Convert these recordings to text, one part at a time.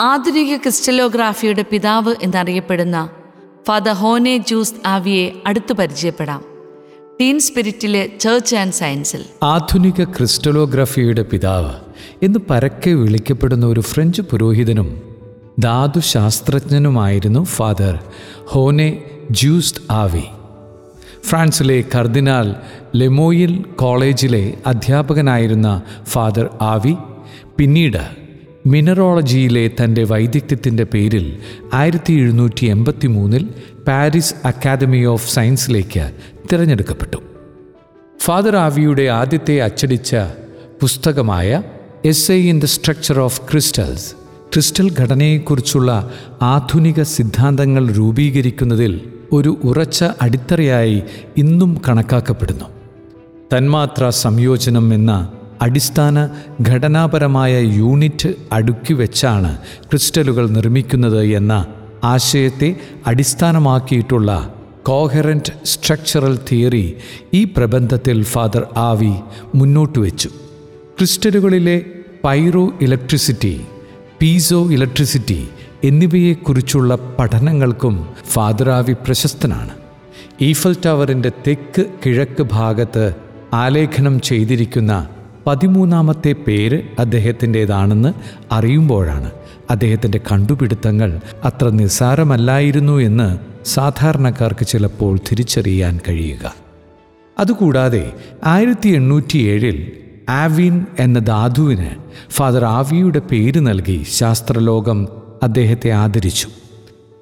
ആധുനിക ക്രിസ്റ്റലോഗ്രാഫിയുടെ പിതാവ് എന്നറിയപ്പെടുന്ന ഫാദർ ഹോനെ ജൂസ് ആവിയെ അടുത്തു പരിചയപ്പെടാം. ടീൻ സ്പിരിറ്റിലെ ചേർച്ച് ആൻഡ് സയൻസിൽ. ആധുനിക ക്രിസ്റ്റലോഗ്രഫിയുടെ പിതാവ് എന്ന് പരക്കെ വിളിക്കപ്പെടുന്ന ഒരു ഫ്രഞ്ച് പുരോഹിതനും ധാതുശാസ്ത്രജ്ഞനുമായിരുന്നു ഫാദർ ഹോനെ ജൂസ്റ്റ് ആവി. ഫ്രാൻസിലെ കർദിനാൾ ലെമോയിൽ കോളേജിലെ അധ്യാപകനായിരുന്ന ഫാദർ ആവി പിന്നീട് മിനറോളജിയിലെ തന്റെ വൈദഗ്ധ്യത്തിന്റെ പേരിൽ ആയിരത്തി എഴുന്നൂറ്റി എൺപത്തി മൂന്നിൽ പാരീസ് അക്കാദമി ഓഫ് സയൻസിലേക്ക് തിരഞ്ഞെടുക്കപ്പെട്ടു. ഫാദർ ആവിയുടെ ആദ്യത്തെ അച്ചടിച്ച പുസ്തകമായ essay in the structure of crystals crystal ഘടനയെക്കുറിച്ചുള്ള ആധുനിക സിദ്ധാന്തങ്ങൾ രൂപീകരിക്കുന്നതിൽ ഒരു ഉറച്ച അടിത്തറയായി ഇന്നും കണക്കാക്കപ്പെടുന്നു. തന്മാത്ര സംയോജനം എന്ന അടിസ്ഥാന ഘടനാപരമായ യൂണിറ്റ് അടുക്കി വെച്ചാണ് ക്രിസ്റ്റലുകൾ നിർമ്മിക്കുന്നത് എന്ന ആശയത്തെ അടിസ്ഥാനമാക്കിയിട്ടുള്ള കോഹറന്റ് സ്ട്രക്ചറൽ തിയറി ഈ പ്രബന്ധത്തിൽ ഫാദർ ആവി മുന്നോട്ട് വെച്ചു. ക്രിസ്റ്റലുകളിലെ പൈറോ ഇലക്ട്രിസിറ്റി പീസോ ഇലക്ട്രിസിറ്റി എന്നിവയെക്കുറിച്ചുള്ള പഠനങ്ങൾക്കും ഫാദർ ആവി പ്രശസ്തനാണ്. ഈഫൽ ടവറിന്റെ തെക്ക് കിഴക്ക് ഭാഗത്ത് ആലേഖനം ചെയ്തിരിക്കുന്ന പതിമൂന്നാമത്തെ പേര് അദ്ദേഹത്തിന്റേതാണെന്ന് അറിയുമ്പോഴാണ് അദ്ദേഹത്തിന്റെ കണ്ടുപിടുത്തങ്ങൾ അത്ര നിസ്സാരമല്ലായിരുന്നു എന്ന് സാധാരണക്കാർക്ക് ചിലപ്പോൾ തിരിച്ചറിയാൻ കഴിയുക. അതുകൂടാതെ ആയിരത്തി എണ്ണൂറ്റി ഏഴിൽ ആവിൻ എന്ന ധാതുവിന് ഫാദർ ആവിയുടെ പേര് നൽകി ശാസ്ത്രലോകം അദ്ദേഹത്തെ ആദരിച്ചു.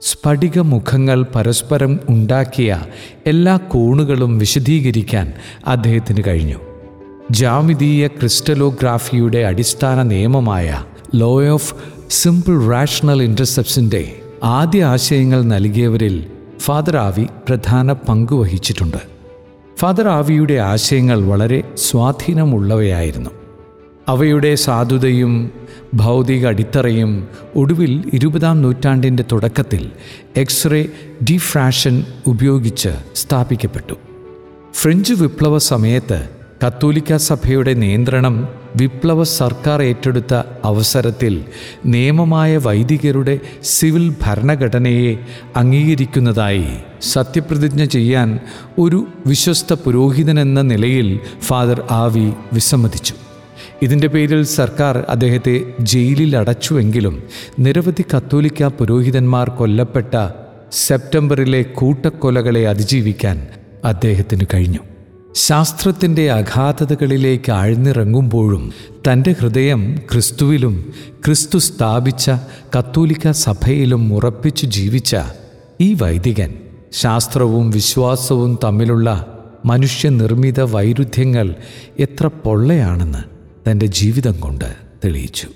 സ്ഫടിക മുഖങ്ങൾ പരസ്പരം ഉണ്ടാക്കിയ എല്ലാ കോണുകളും വിശദീകരിക്കാൻ അദ്ദേഹത്തിന് കഴിഞ്ഞു. ജാമിതീയ ക്രിസ്റ്റലോഗ്രാഫിയുടെ അടിസ്ഥാന നിയമമായ ലോ ഓഫ് സിമ്പിൾ റാഷണൽ ഇന്റർസെപ്ഷന്റെ ആദ്യ ആശയങ്ങൾ നൽകിയവരിൽ ഫാദർ ആവി പ്രധാന പങ്കുവഹിച്ചിട്ടുണ്ട് ഫാദർ ആവിയുടെ ആശയങ്ങൾ വളരെ സ്വാധീനമുള്ളവയായിരുന്നു. അവയുടെ സാധുതയും ഭൗതിക അടിത്തറയും ഒടുവിൽ ഇരുപതാം നൂറ്റാണ്ടിന്റെ തുടക്കത്തിൽ എക്സ്റേ ഡിഫ്രാഷൻ ഉപയോഗിച്ച് സ്ഥാപിക്കപ്പെട്ടു. ഫ്രഞ്ച് വിപ്ലവ സമയത്ത് കത്തോലിക്ക സഭയുടെ നിയന്ത്രണം വിപ്ലവ സർക്കാർ ഏറ്റെടുത്ത അവസരത്തിൽ നിയമമായ വൈദികരുടെ സിവിൽ ഭരണഘടനയെ അംഗീകരിക്കുന്നതായി സത്യപ്രതിജ്ഞ ചെയ്യാൻ ഒരു വിശ്വസ്ത പുരോഹിതനെന്ന നിലയിൽ ഫാദർ ആവി വിസമ്മതിച്ചു. ഇതിന്റെ പേരിൽ സർക്കാർ അദ്ദേഹത്തെ ജയിലിൽ അടച്ചുവെങ്കിലും നിരവധി കത്തോലിക്ക പുരോഹിതന്മാർ കൊല്ലപ്പെട്ട സെപ്റ്റംബറിലെ കൂട്ടക്കൊലകളെ അതിജീവിക്കാൻ അദ്ദേഹത്തിന് കഴിഞ്ഞു. ശാസ്ത്രത്തിന്റെ അഗാധതകളിലേക്ക് ആഴ്ന്നിറങ്ങുമ്പോഴും തന്റെ ഹൃദയം ക്രിസ്തുവിലും ക്രിസ്തു സ്ഥാപിച്ച കത്തോലിക്ക സഭയിലും ഉറപ്പിച്ചു ജീവിച്ച ഈ വൈദികൻ ശാസ്ത്രവും വിശ്വാസവും തമ്മിലുള്ള മനുഷ്യനിർമ്മിത വൈരുദ്ധ്യങ്ങൾ എത്ര പൊള്ളയാണെന്ന് തന്റെ ജീവിതം കൊണ്ട് തെളിയിച്ചു.